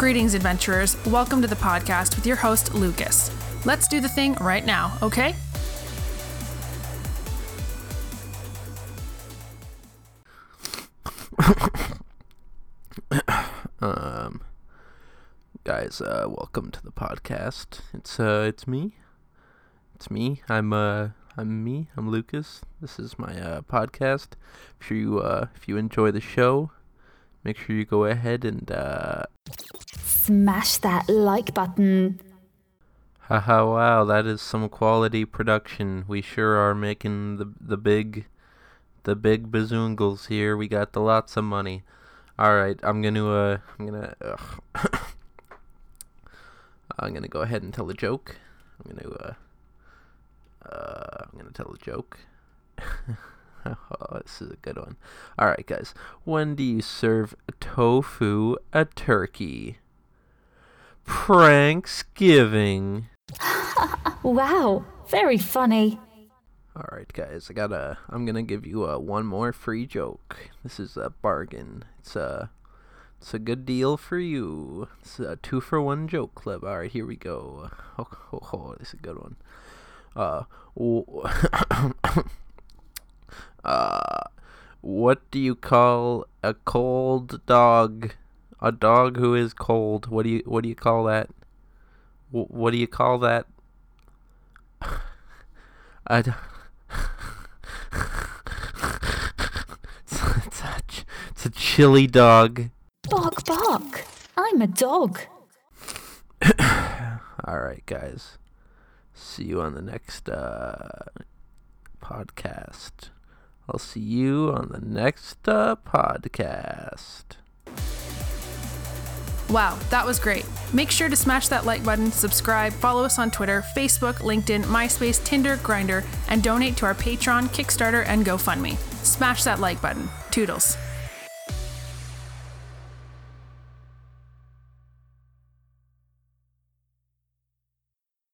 Greetings, adventurers. Welcome to the podcast with your host, Lucas. Let's do the thing right now, okay? um, guys, uh, welcome to the podcast. It's uh, it's me. It's me. I'm uh, I'm me. I'm Lucas. This is my uh podcast. If you uh, if you enjoy the show, make sure you go ahead and uh, Smash that like button. haha, wow, that is some quality production. We sure are making the the big, the big bazoongles here. We got the lots of money. All right, I'm gonna uh, I'm gonna ugh. I'm gonna go ahead and tell a joke. I'm gonna uh, uh I'm gonna tell a joke. oh, this is a good one. All right, guys. When do you serve tofu a turkey? Pranksgiving. Wow, very funny. All right, guys. I gotta. I'm gonna give you uh, one more free joke. This is a bargain. It's a. It's a good deal for you. It's a two for one joke club. All right, here we go. Oh, oh, oh this is a good one. Uh, w- uh, what do you call a cold dog? A dog who is cold. What do you What do you call that? W- what do you call that? I. it's, it's, a, it's a chili dog. Bark, bark. I'm a dog. All right, guys. See you on the next uh, podcast. I'll see you on the next uh, podcast. Wow, that was great. Make sure to smash that like button, subscribe, follow us on Twitter, Facebook, LinkedIn, MySpace, Tinder, Grindr, and donate to our Patreon, Kickstarter, and GoFundMe. Smash that like button. Toodles.